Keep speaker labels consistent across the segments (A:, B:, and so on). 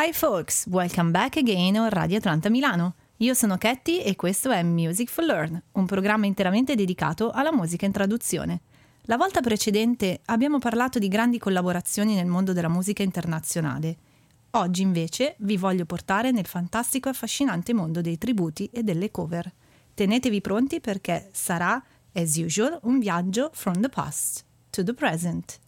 A: Hi folks, welcome back again on Radio Atlanta Milano. Io sono Ketty e questo è Music for Learn, un programma interamente dedicato alla musica in traduzione. La volta precedente abbiamo parlato di grandi collaborazioni nel mondo della musica internazionale. Oggi invece vi voglio portare nel fantastico e affascinante mondo dei tributi e delle cover. Tenetevi pronti perché sarà, as usual, un viaggio from the past to the present.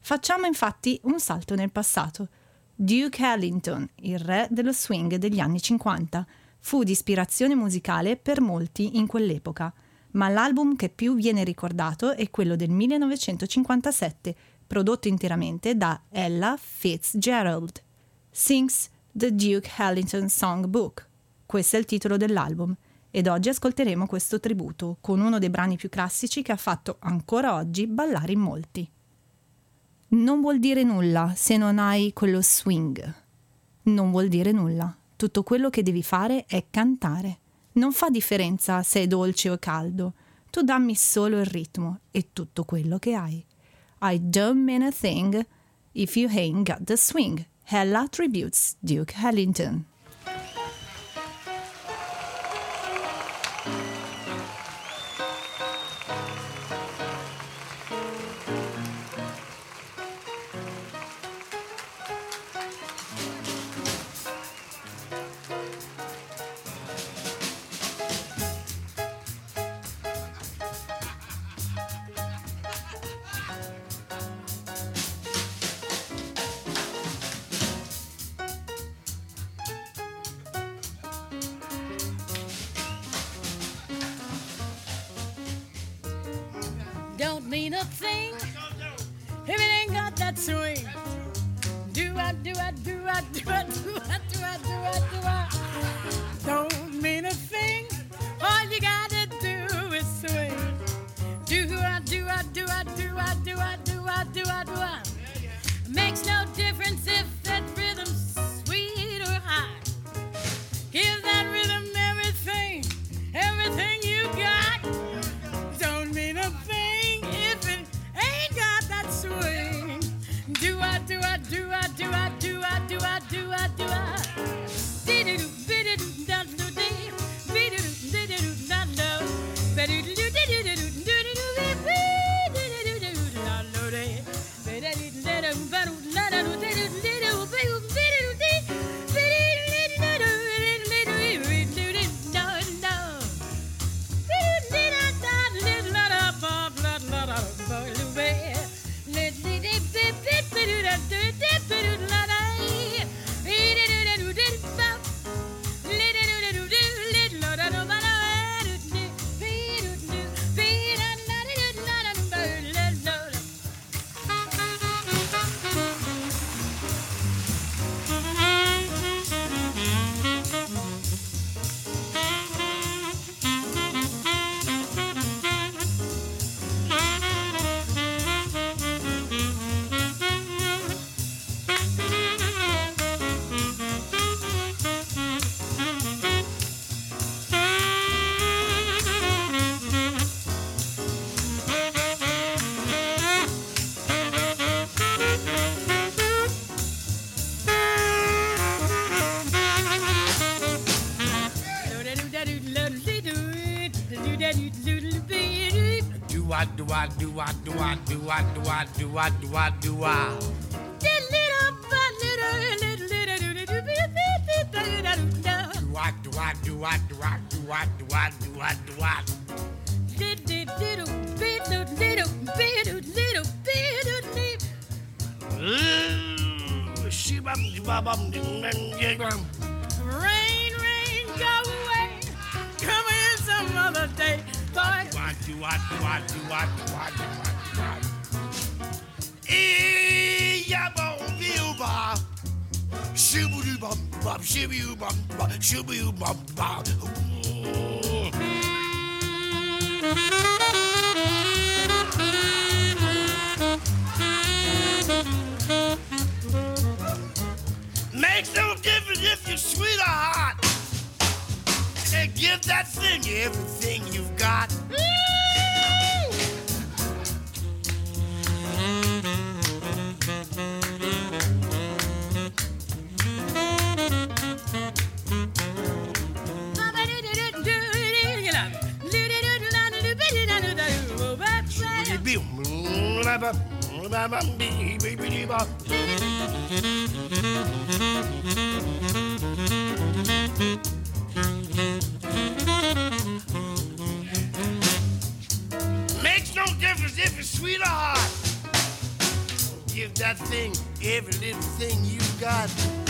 A: Facciamo infatti un salto nel passato. Duke Ellington, il re dello swing degli anni 50, fu di ispirazione musicale per molti in quell'epoca, ma l'album che più viene ricordato è quello del 1957, prodotto interamente da Ella Fitzgerald. Sings The Duke Ellington Songbook. Questo è il titolo dell'album ed oggi ascolteremo questo tributo con uno dei brani più classici che ha fatto ancora oggi ballare in molti non vuol dire nulla se non hai quello swing. Non vuol dire nulla. Tutto quello che devi fare è cantare. Non fa differenza se è dolce o caldo. Tu dammi solo il ritmo e tutto quello che hai. I don't mean a thing if you ain't got the swing. Hella tributes Duke Ellington.
B: not doing why do I? Do I, do I, do I, do I, do I, do I, do I, do I? Rain, rain, go away. Come in some other day, boy.
C: Do I, do I, do I, do I, do I, do I? Makes no difference if you're sweet or hot. And give that thing everything you've got.
B: Makes no difference if it's sweet or hot. Give that thing every little thing you got.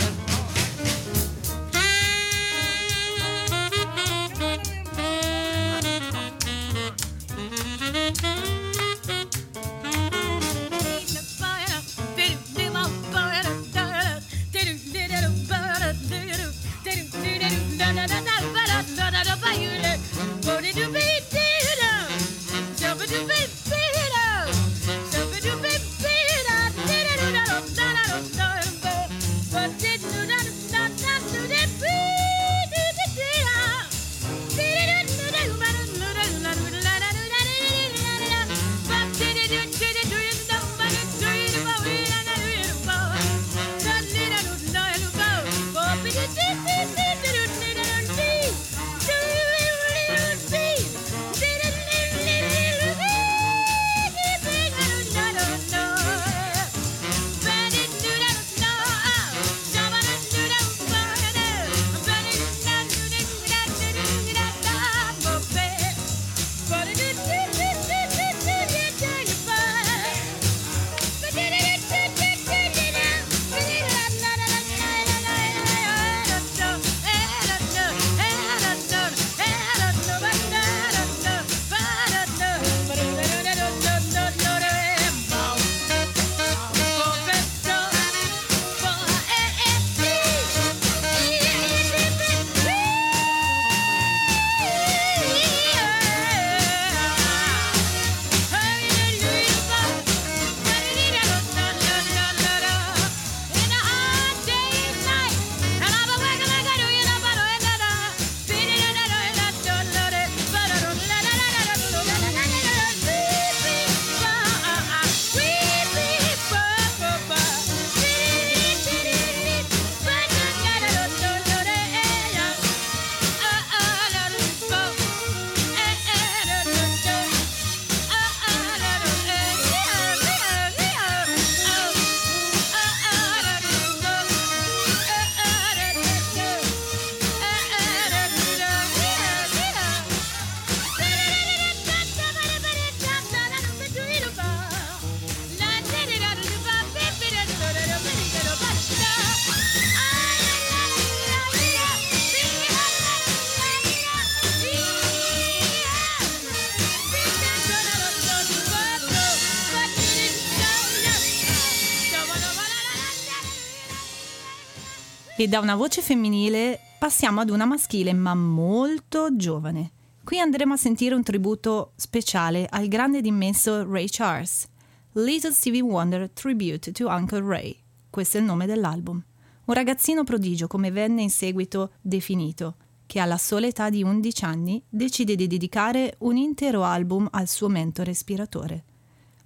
A: E da una voce femminile passiamo ad una maschile ma molto giovane. Qui andremo a sentire un tributo speciale al grande ed immenso Ray Charles. Little Stevie Wonder Tribute to Uncle Ray. Questo è il nome dell'album. Un ragazzino prodigio, come venne in seguito definito, che alla sola età di 11 anni decide di dedicare un intero album al suo mentore ispiratore.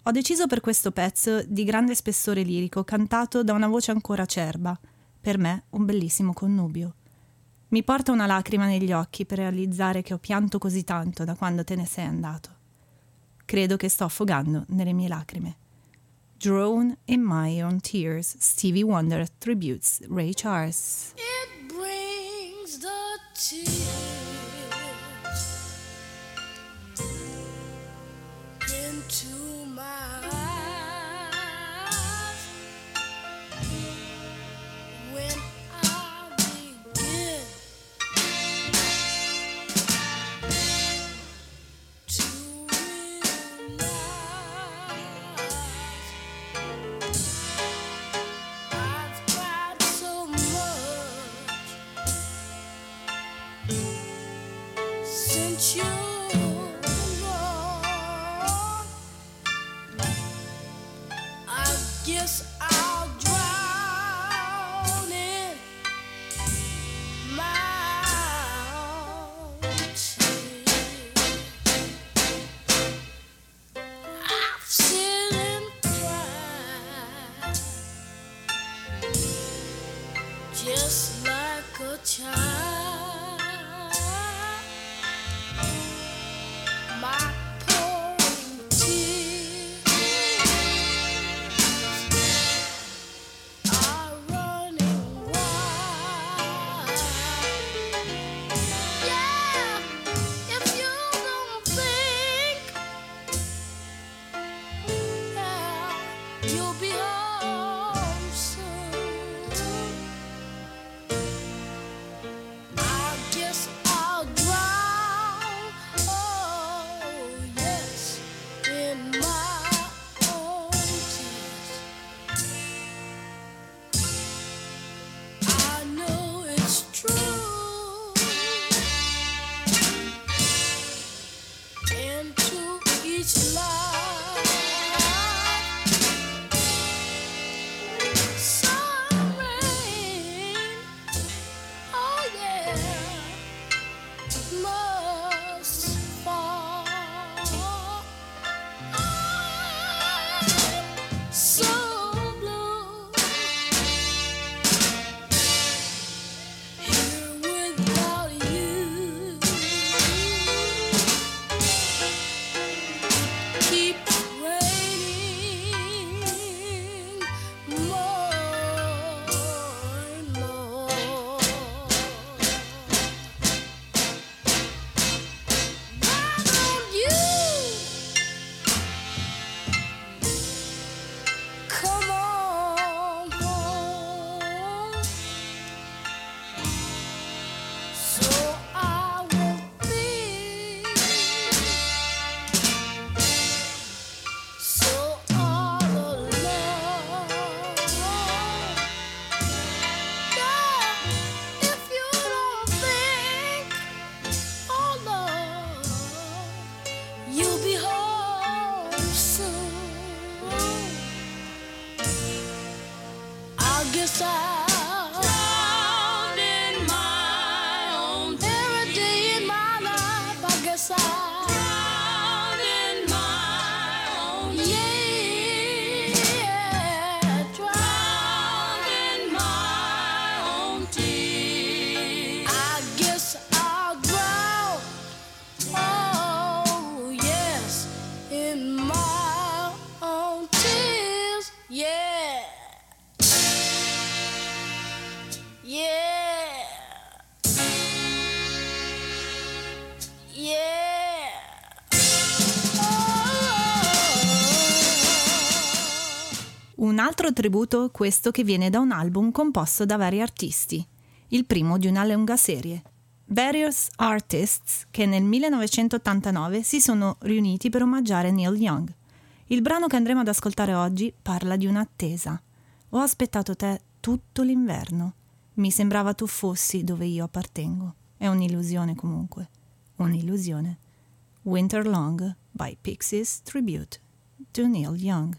A: Ho deciso per questo pezzo di grande spessore lirico cantato da una voce ancora acerba, per me un bellissimo connubio. Mi porta una lacrima negli occhi per realizzare che ho pianto così tanto da quando te ne sei andato. Credo che sto affogando nelle mie lacrime. Drown in My Own Tears, Stevie Wonder tributes Ray Charles.
D: It brings the tears
E: altro tributo questo che viene da un album composto da vari artisti, il primo di una lunga serie. Various Artists che nel 1989 si sono riuniti per omaggiare Neil Young. Il brano che andremo ad ascoltare oggi parla di un'attesa. Ho aspettato te tutto l'inverno. Mi sembrava tu fossi dove io appartengo. È un'illusione comunque. Un'illusione. Winter Long by Pixies Tribute to Neil Young.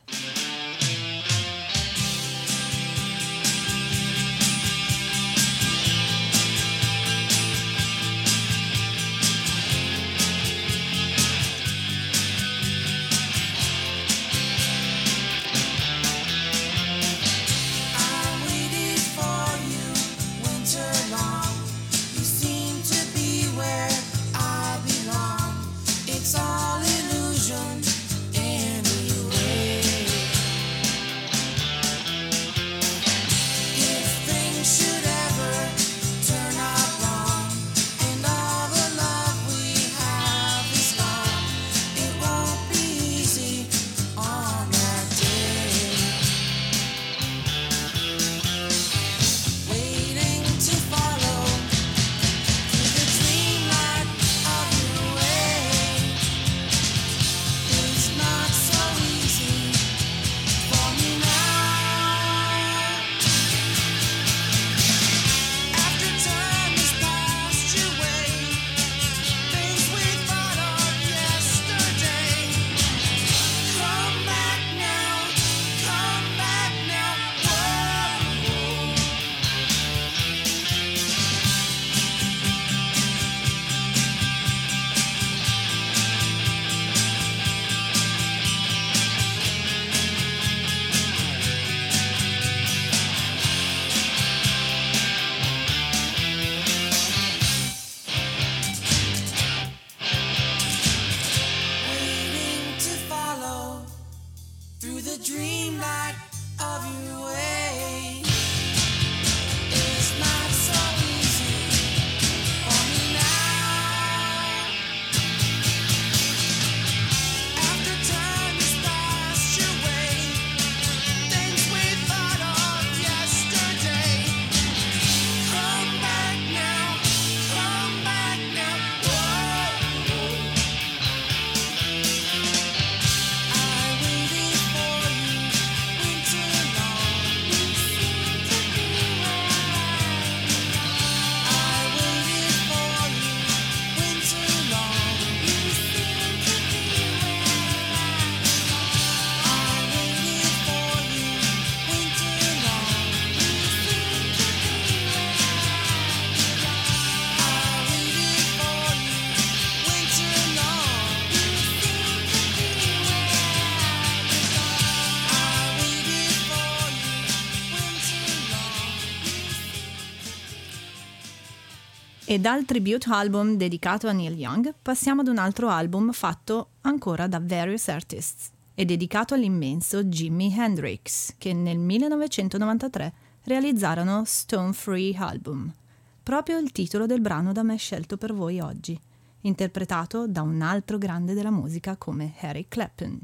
E: E dal tribute album dedicato a Neil Young passiamo ad un altro album fatto ancora da Various Artists e dedicato all'immenso Jimi Hendrix, che nel 1993 realizzarono Stone Free Album, proprio il titolo del brano da me scelto per voi oggi, interpretato da un altro grande della musica come Harry Clapton.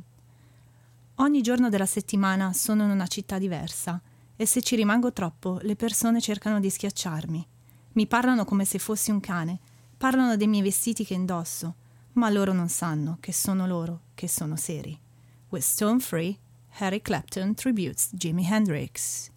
E: Ogni giorno della settimana sono in una città diversa e se ci rimango troppo le persone cercano di schiacciarmi. Mi parlano come se fossi un cane, parlano dei miei vestiti che indosso, ma loro non sanno che sono loro che sono seri. With Stone Free, Harry Clapton tributes Jimi Hendrix.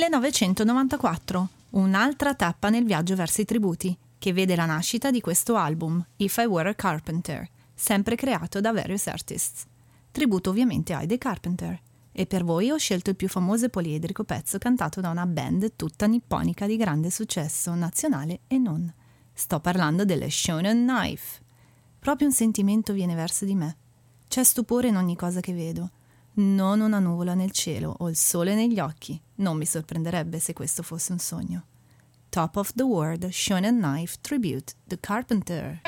A: 1994, un'altra tappa nel viaggio verso i tributi, che vede la nascita di questo album, If I Were a Carpenter, sempre creato da Various Artists. Tributo ovviamente a The Carpenter. E per voi ho scelto il più famoso e poliedrico pezzo cantato da una band tutta nipponica di grande successo nazionale e non. Sto parlando delle Shonen Knife. Proprio un sentimento viene verso di me. C'è stupore in ogni cosa che vedo. Non una nuvola nel cielo o il sole negli occhi. Non mi sorprenderebbe se questo fosse un sogno. Top of the World Shonen Knife Tribute The Carpenter.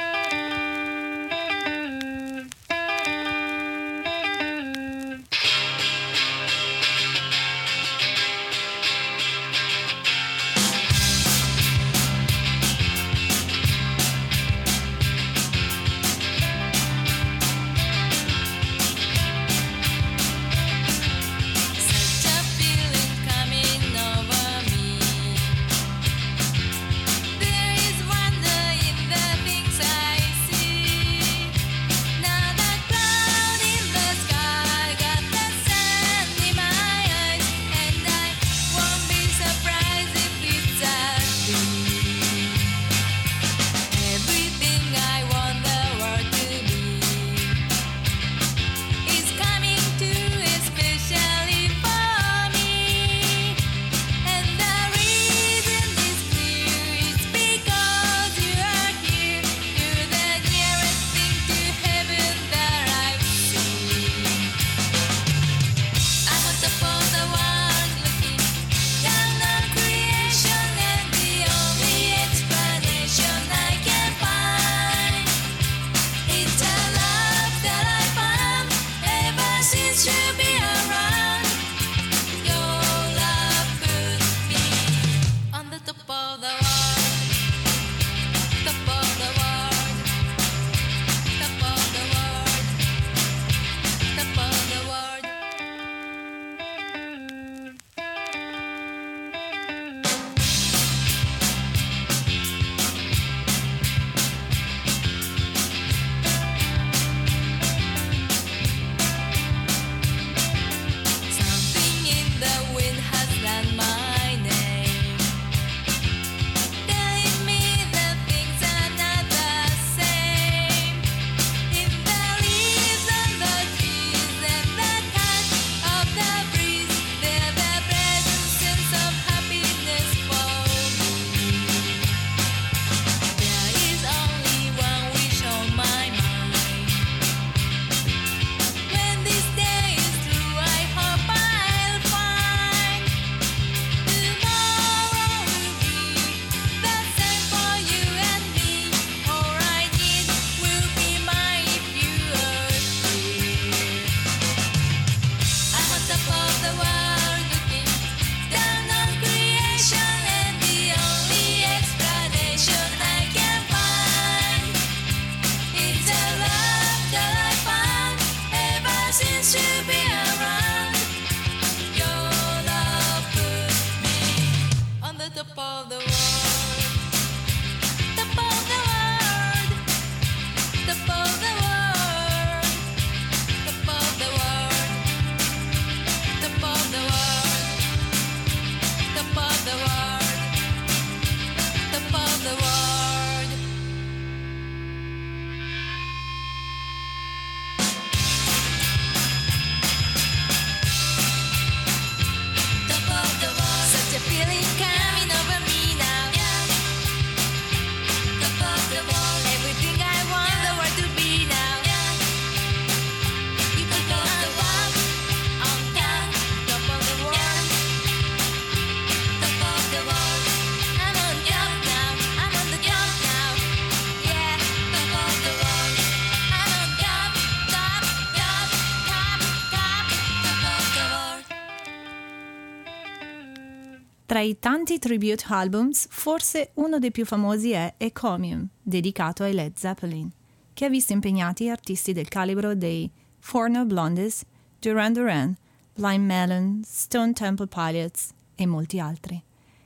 E: I tanti tribute albums, forse uno dei più famosi è Ecomium, dedicato ai Led Zeppelin, che ha visto impegnati artisti del calibro dei Four Blondes, Duran Duran, Blind Melon, Stone Temple Pilots e molti altri.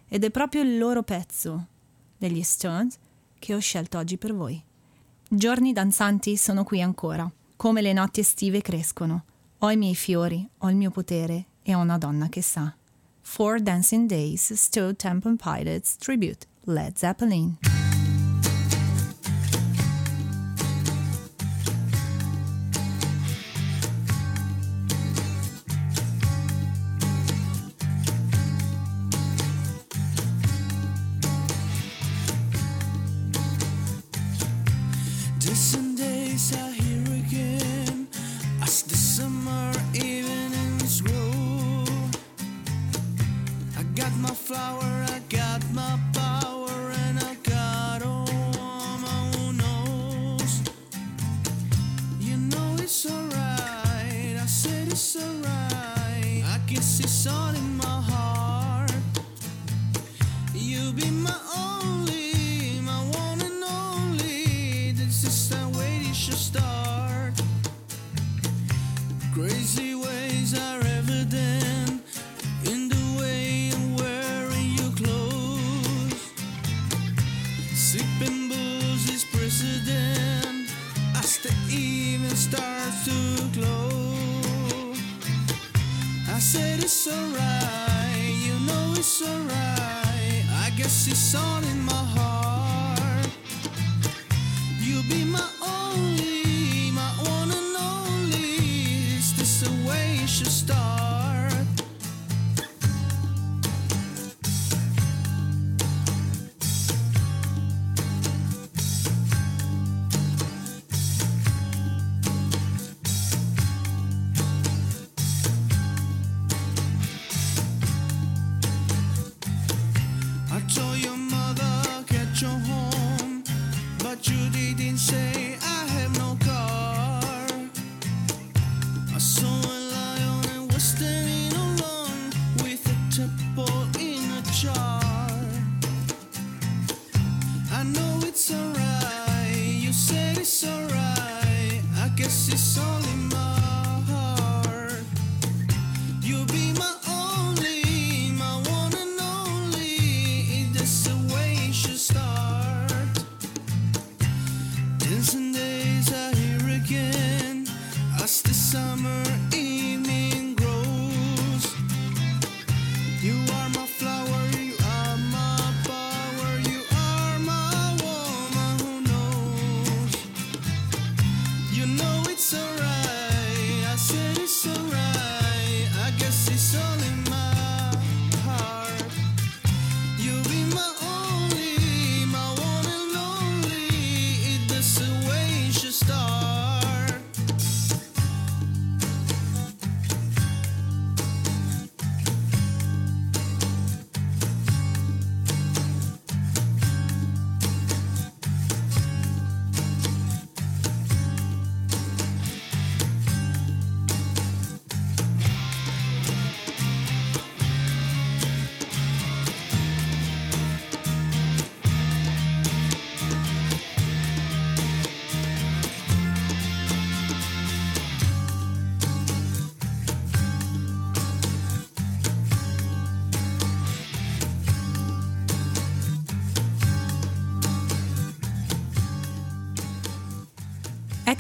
E: Ed è proprio il loro pezzo, degli Stones, che ho scelto oggi per voi. Giorni danzanti sono qui ancora, come le notti estive crescono. Ho i miei fiori, ho il mio potere e ho una donna che sa. Four Dancing Days, Stone Temple Pilots, Tribute, Led Zeppelin.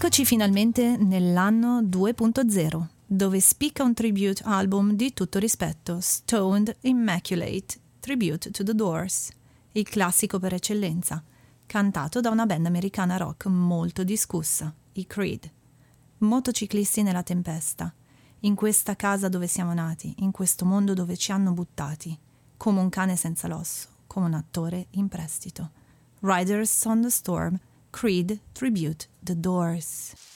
E: Eccoci finalmente nell'anno 2.0, dove spicca un tribute album di tutto rispetto, Stoned Immaculate, Tribute to the Doors, il classico per eccellenza, cantato da una band americana rock molto discussa, i Creed. Motociclisti nella tempesta, in questa casa dove siamo nati, in questo mondo dove ci hanno buttati, come un cane senza l'osso, come un attore in prestito. Riders on the Storm, Creed Tribute The Doors.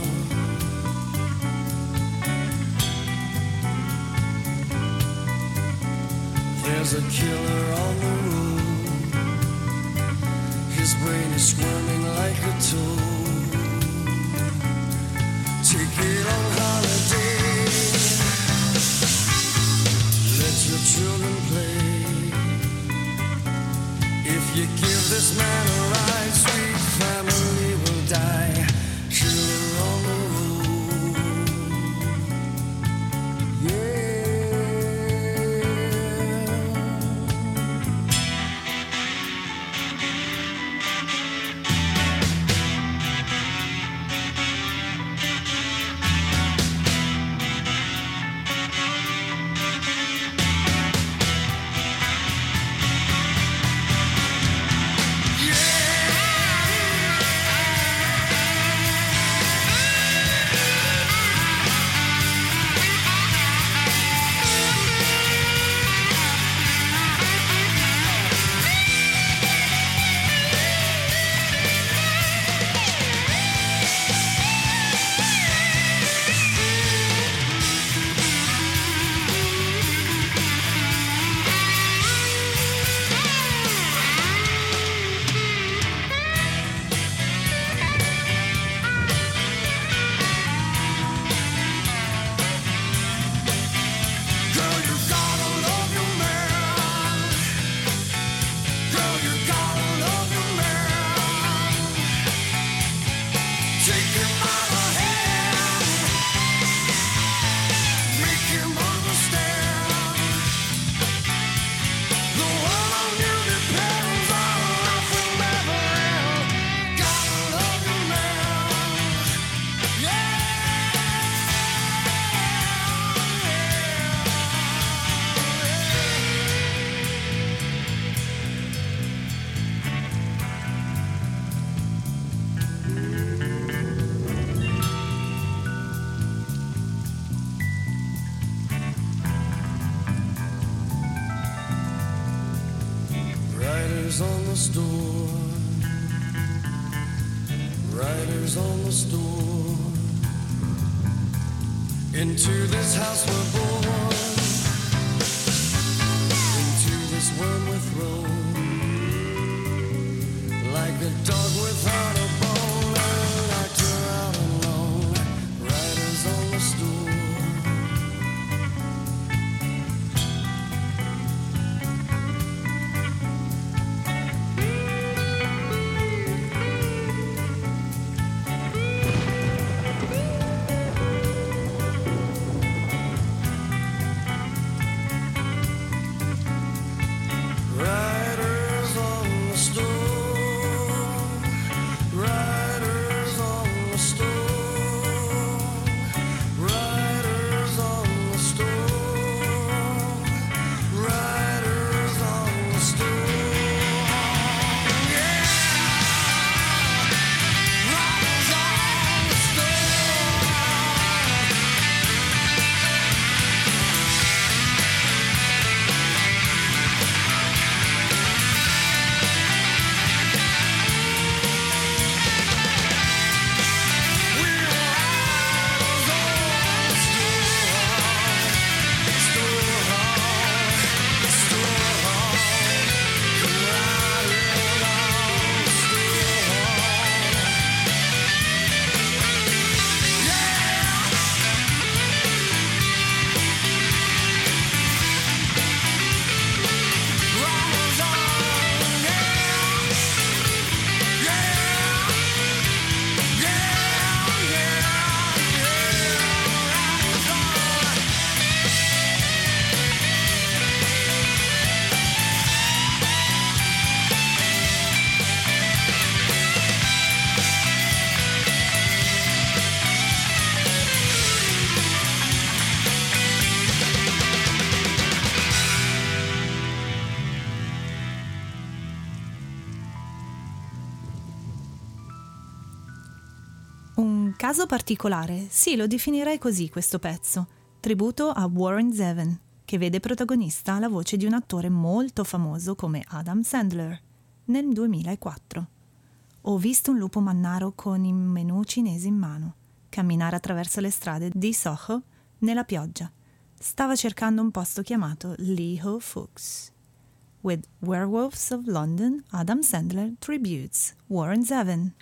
F: There's a killer on the road. His brain is squirming like a toad. Take it on a dog with
G: Caso particolare, sì, lo definirei così questo pezzo, tributo a Warren Zevon, che vede protagonista la voce di un attore molto famoso come Adam Sandler, nel 2004. Ho visto un lupo mannaro con i menù cinesi in mano, camminare attraverso le strade di Soho nella pioggia. Stava cercando un posto chiamato Lee Ho Fooks. With Werewolves of London, Adam Sandler tributes Warren Zevon.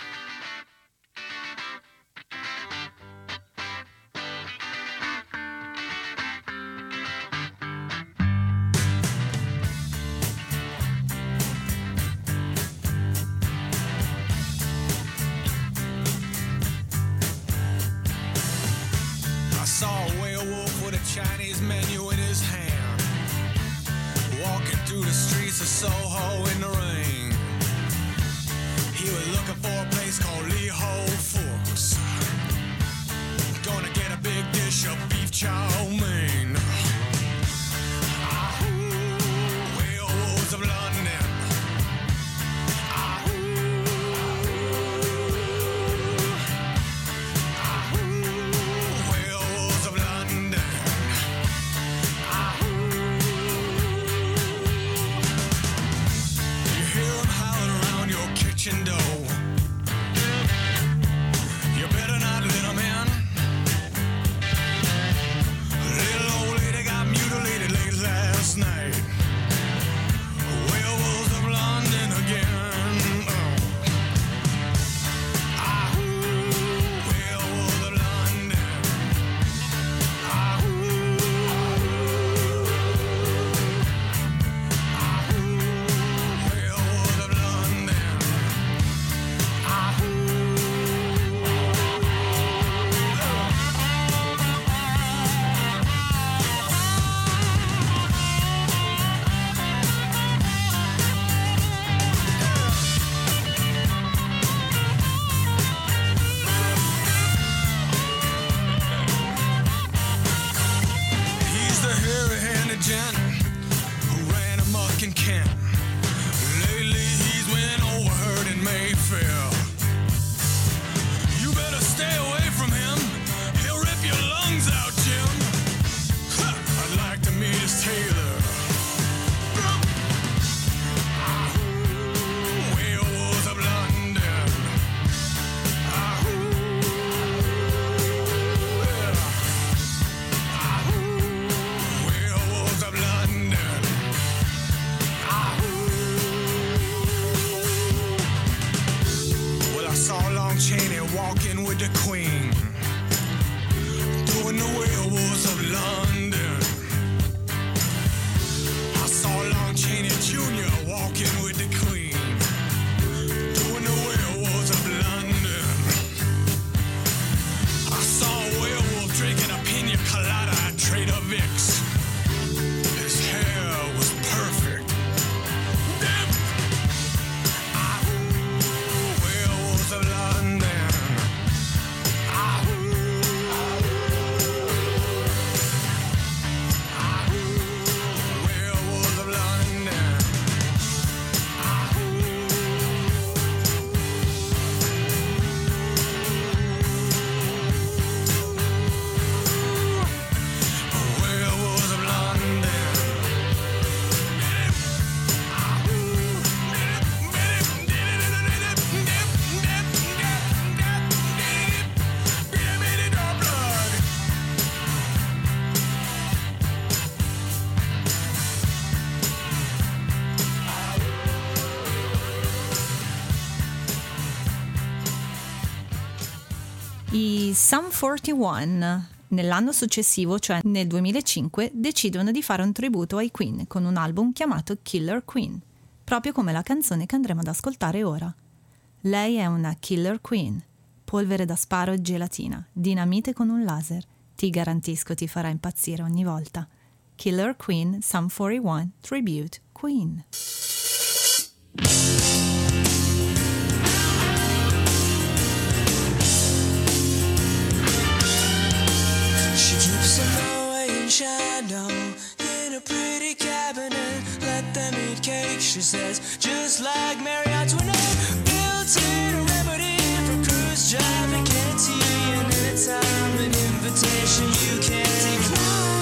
A: I
G: Sum 41 nell'anno successivo, cioè nel 2005, decidono di fare un tributo ai Queen con un album chiamato Killer Queen, proprio come la canzone che andremo ad ascoltare ora. Lei è una Killer Queen, polvere da sparo e gelatina, dinamite con un laser. Ti garantisco ti farà impazzire ogni volta. Killer Queen Sum 41 Tribute Queen.
E: Shadow in a pretty cabinet. Let them eat cake, she says, just like Mary Antoinette. Built in a remedy for cruise traffic, can't see
H: time, an invitation you can't decline.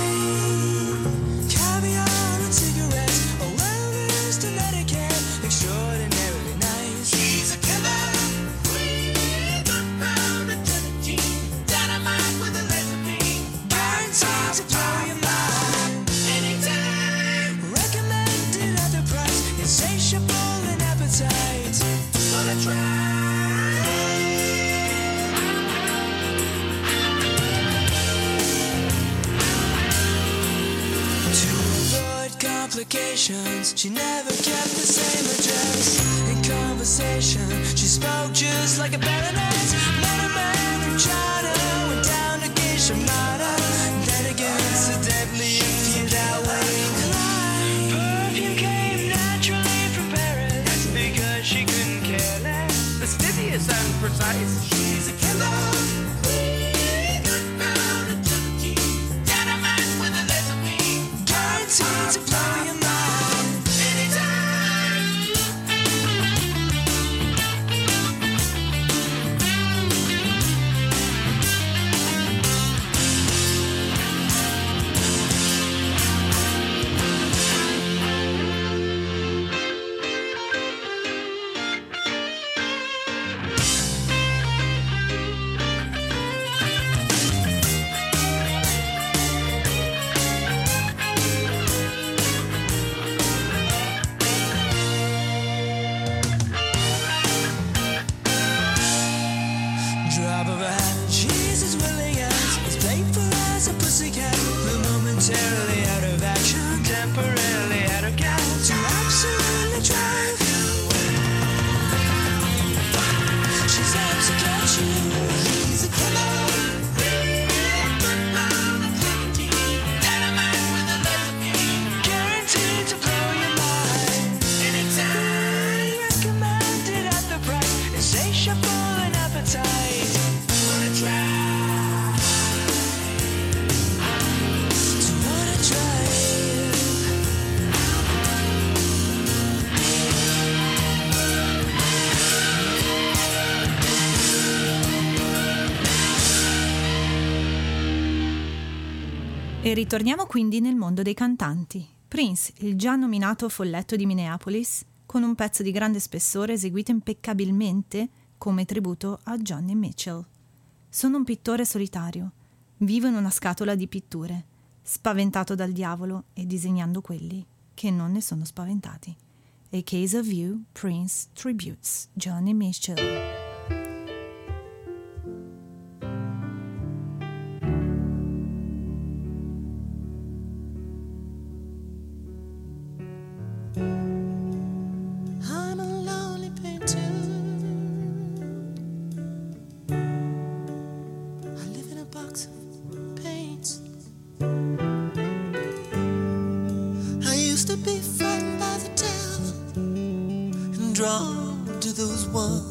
H: Complications, she never kept the same address. In conversation, she spoke just like a baroness. Met a man from China, went down to Minor. Then again, incidentally, if you that way. Perfume came naturally from Paris because she couldn't care less.
E: Fastidious and precise. She's a killer
A: ritorniamo quindi nel mondo dei cantanti. Prince, il già nominato folletto di Minneapolis, con un pezzo di grande spessore eseguito impeccabilmente come tributo a Johnny Mitchell. Sono un pittore solitario, vivo in una scatola di pitture, spaventato dal diavolo e disegnando quelli che non ne sono spaventati. A Case of You, Prince Tributes, Johnny Mitchell.
H: To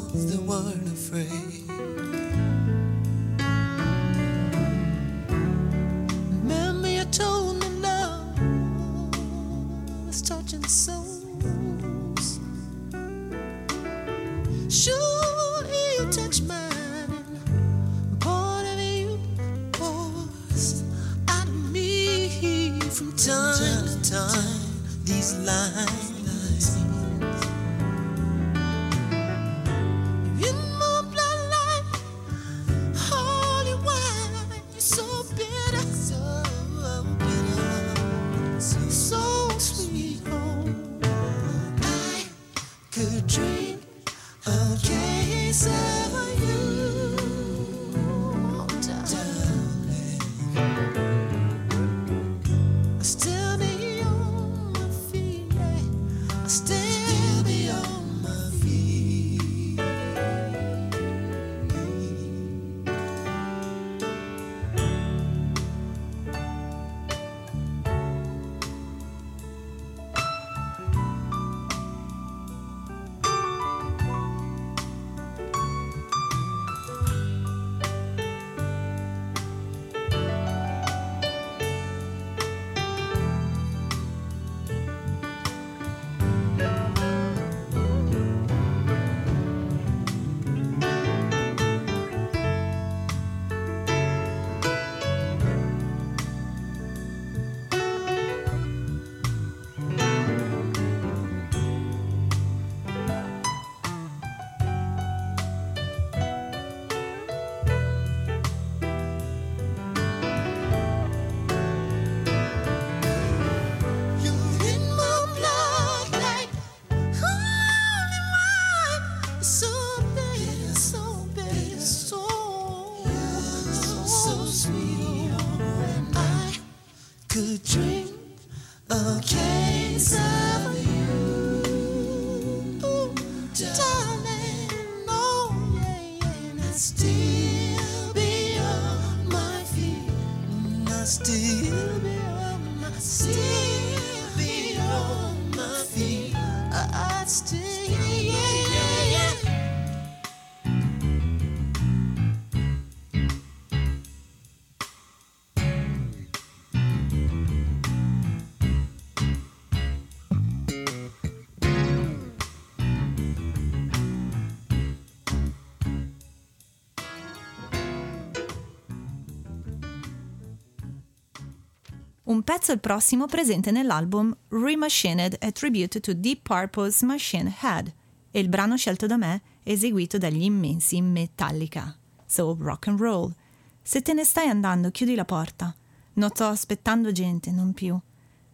A: pezzo il prossimo presente nell'album Remachined a Tribute to Deep Purple's Machine Head e il brano scelto da me eseguito dagli immensi Metallica. So rock and roll. Se te ne stai andando, chiudi la porta. Non sto aspettando gente, non più.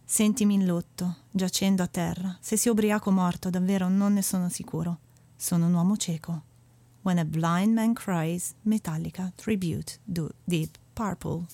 A: Sentimi in lutto, giacendo a terra. Se sia ubriaco morto, davvero non ne sono sicuro. Sono un uomo cieco. When a blind man cries, Metallica tribute to Deep Purple.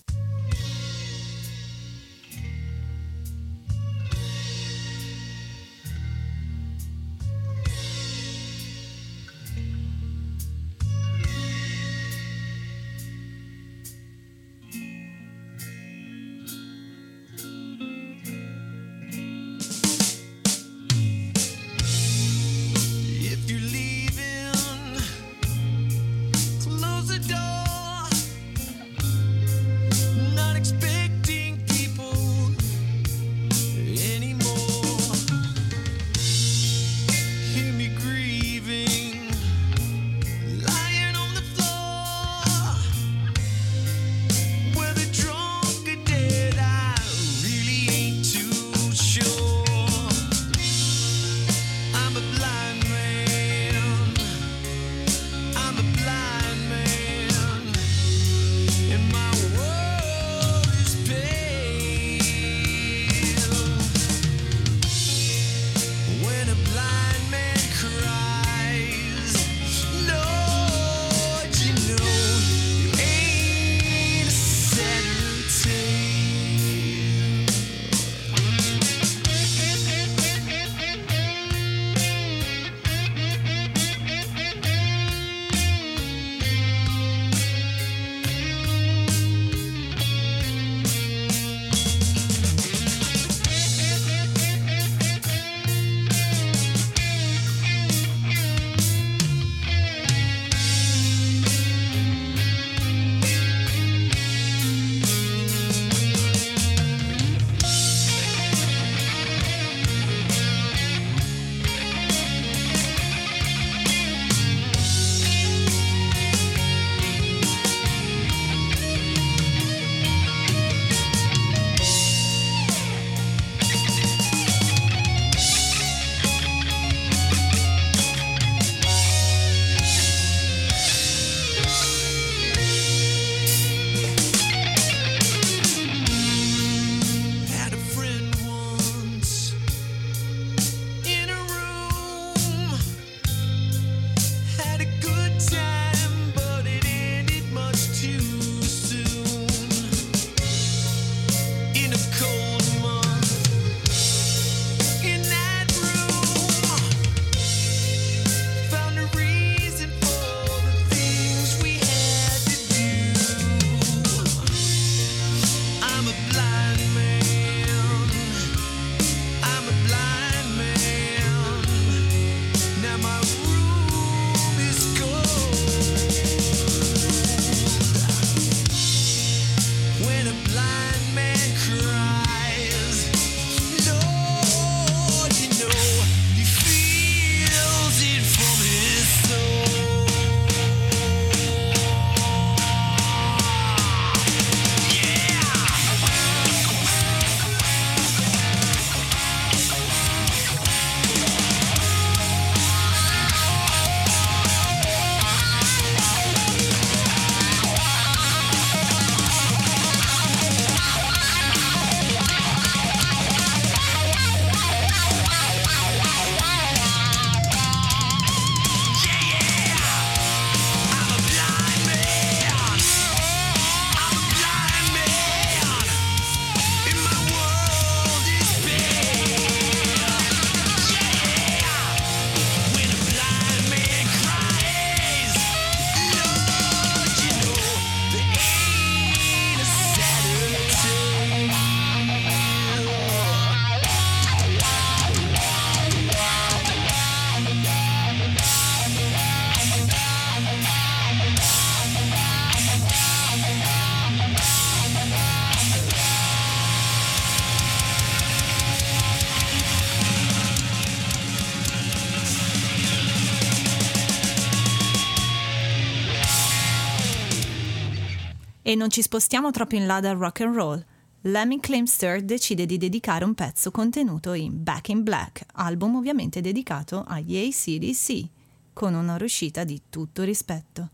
A: E non ci spostiamo troppo in là dal rock and roll. Lemmy Kilmister decide di dedicare un pezzo contenuto in Back in Black, album ovviamente dedicato agli ACDC, con una riuscita di tutto rispetto.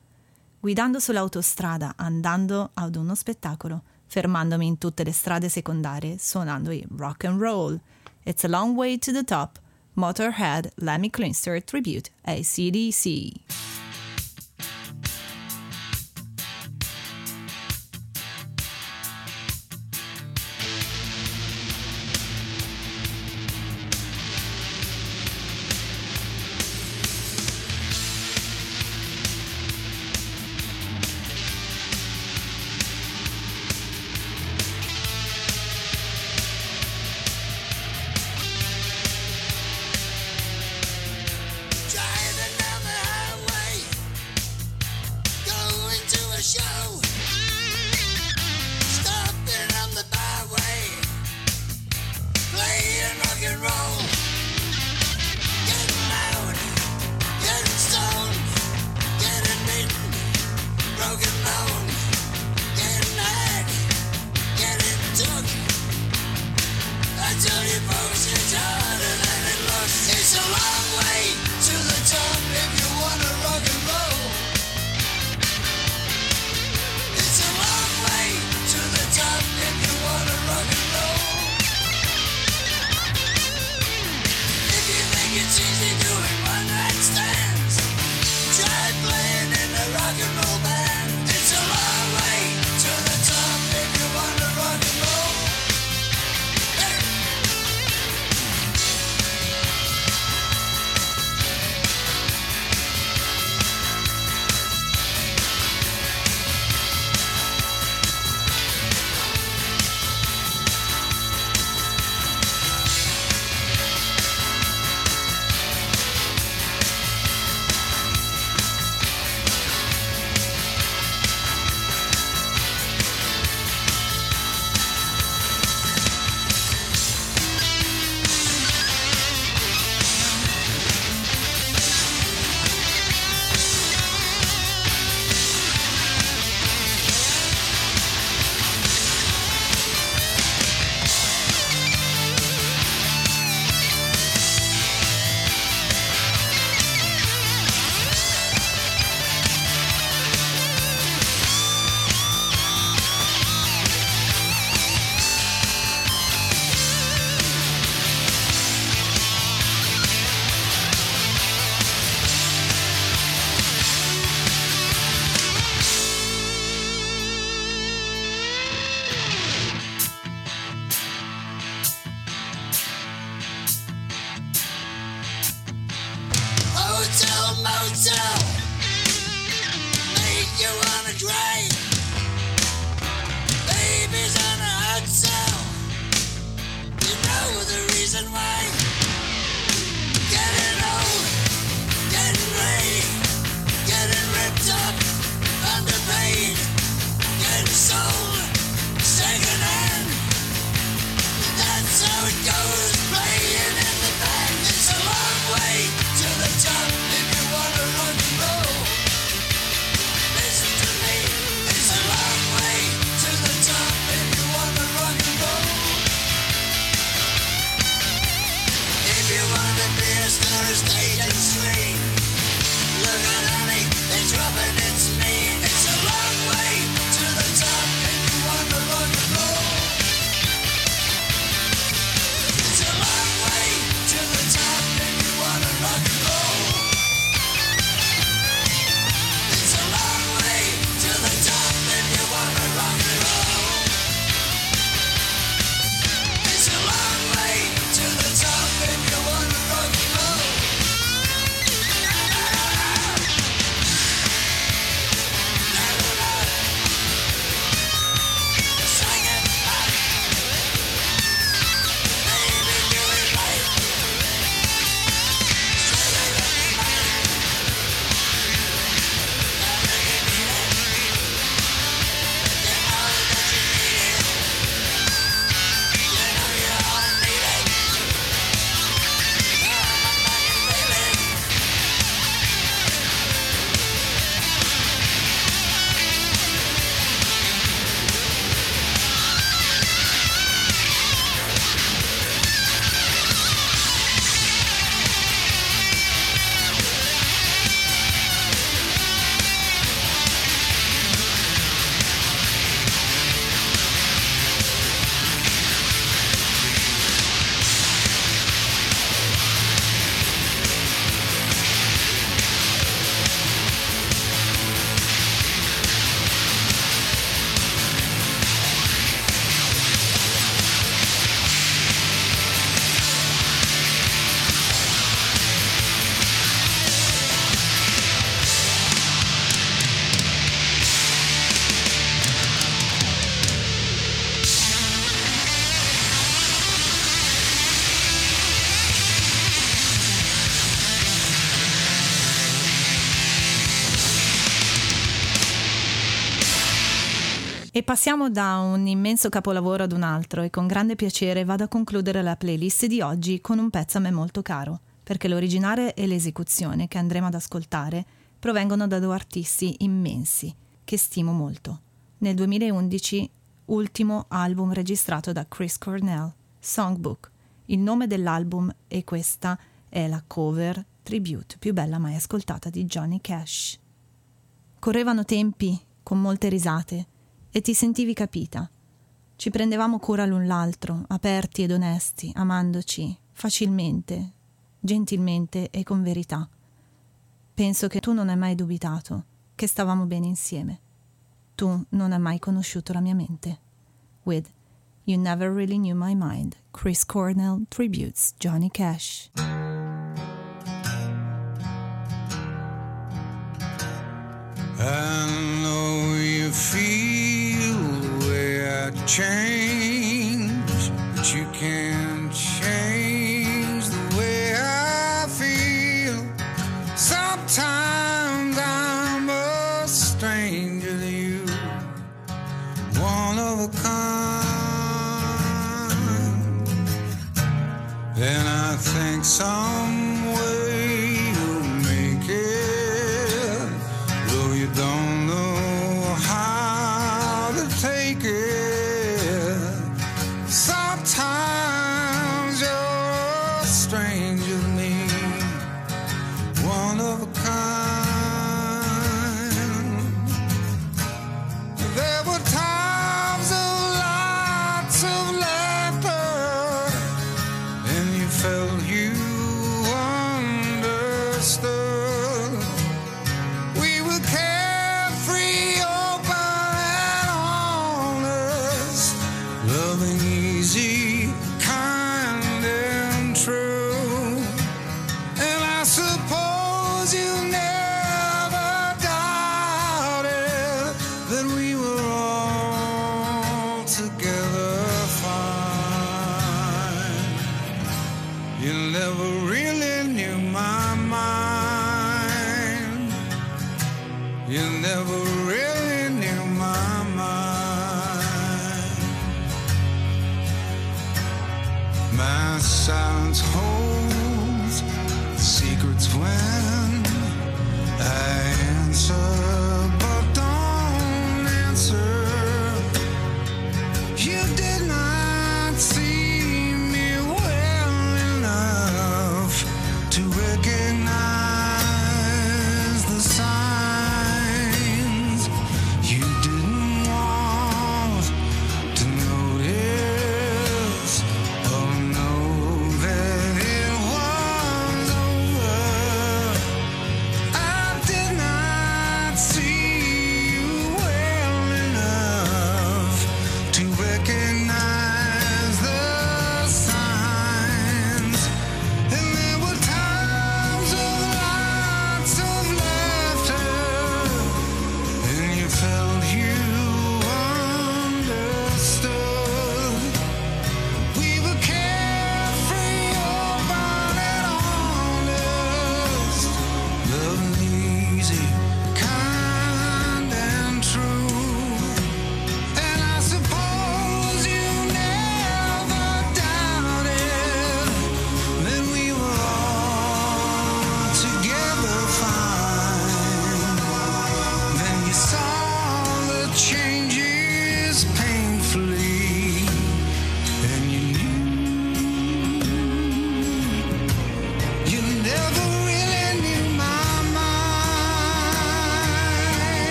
A: Guidando sull'autostrada, andando ad uno spettacolo, fermandomi in tutte le strade secondarie, suonando il rock and roll. It's a long way to the top. Motorhead Lemmy Kilmister Tribute ACDC. E passiamo da un immenso capolavoro ad un altro e con grande piacere vado a concludere la playlist di oggi con un pezzo a me molto caro, perché l'originale e l'esecuzione che andremo ad ascoltare provengono da due artisti immensi che stimo molto. Nel 2011, ultimo album registrato da Chris Cornell, Songbook. Il nome dell'album e questa è la cover tribute più bella mai ascoltata di Johnny Cash. Correvano tempi con molte risate e ti sentivi capita. Ci prendevamo cura l'un l'altro, aperti ed onesti, amandoci facilmente, gentilmente e con verità. Penso che tu non hai mai dubitato che stavamo bene insieme. Tu non hai mai conosciuto la mia mente. With You Never Really Knew My Mind, Chris Cornell tributes Johnny Cash.
G: I know you feel change, but you can't change the way I feel. Sometimes I'm a stranger to you, one of a kind. And I think some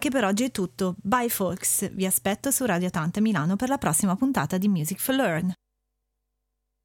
A: anche per oggi è tutto. Bye folks, vi aspetto su Radio 80 Milano per la prossima puntata di Music for Learn.